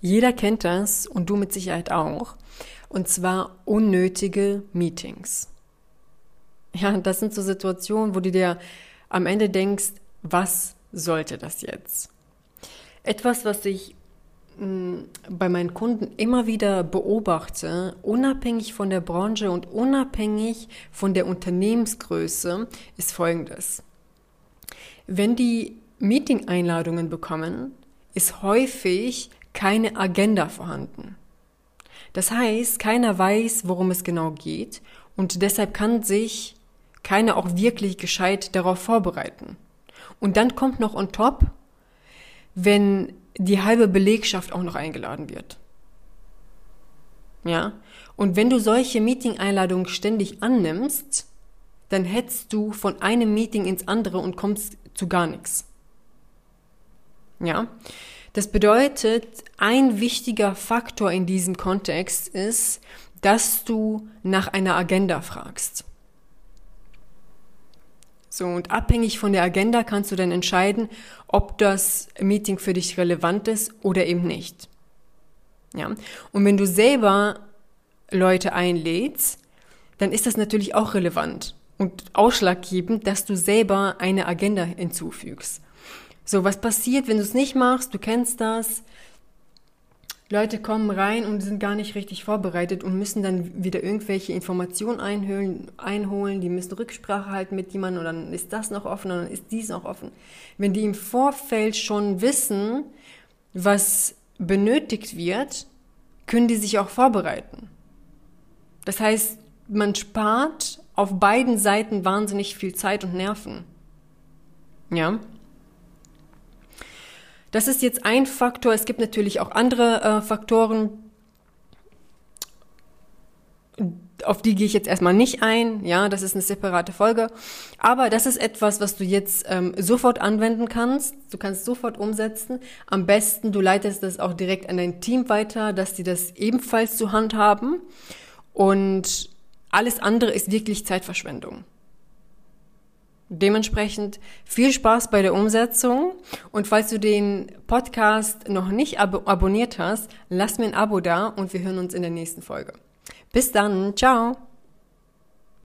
Jeder kennt das und du mit Sicherheit auch. Und zwar unnötige Meetings. Ja, das sind so Situationen, wo du dir am Ende denkst, was sollte das jetzt? Etwas, was ich hm, bei meinen Kunden immer wieder beobachte, unabhängig von der Branche und unabhängig von der Unternehmensgröße, ist folgendes. Wenn die Meeting-Einladungen bekommen, ist häufig keine Agenda vorhanden. Das heißt, keiner weiß, worum es genau geht und deshalb kann sich keiner auch wirklich gescheit darauf vorbereiten. Und dann kommt noch on top, wenn die halbe Belegschaft auch noch eingeladen wird. Ja? Und wenn du solche Meeting-Einladungen ständig annimmst, dann hetzt du von einem Meeting ins andere und kommst zu gar nichts. Ja? Das bedeutet, ein wichtiger Faktor in diesem Kontext ist, dass du nach einer Agenda fragst. So, und abhängig von der Agenda kannst du dann entscheiden, ob das Meeting für dich relevant ist oder eben nicht. Ja. Und wenn du selber Leute einlädst, dann ist das natürlich auch relevant und ausschlaggebend, dass du selber eine Agenda hinzufügst. So, was passiert, wenn du es nicht machst? Du kennst das. Leute kommen rein und sind gar nicht richtig vorbereitet und müssen dann wieder irgendwelche Informationen einholen, einholen. Die müssen Rücksprache halten mit jemandem und dann ist das noch offen und dann ist dies noch offen. Wenn die im Vorfeld schon wissen, was benötigt wird, können die sich auch vorbereiten. Das heißt, man spart auf beiden Seiten wahnsinnig viel Zeit und Nerven. Ja. Das ist jetzt ein Faktor. Es gibt natürlich auch andere äh, Faktoren, auf die gehe ich jetzt erstmal nicht ein. Ja, das ist eine separate Folge. Aber das ist etwas, was du jetzt ähm, sofort anwenden kannst. Du kannst sofort umsetzen. Am besten, du leitest das auch direkt an dein Team weiter, dass die das ebenfalls zur Hand haben. Und alles andere ist wirklich Zeitverschwendung. Dementsprechend viel Spaß bei der Umsetzung und falls du den Podcast noch nicht ab abonniert hast, lass mir ein Abo da und wir hören uns in der nächsten Folge. Bis dann, ciao!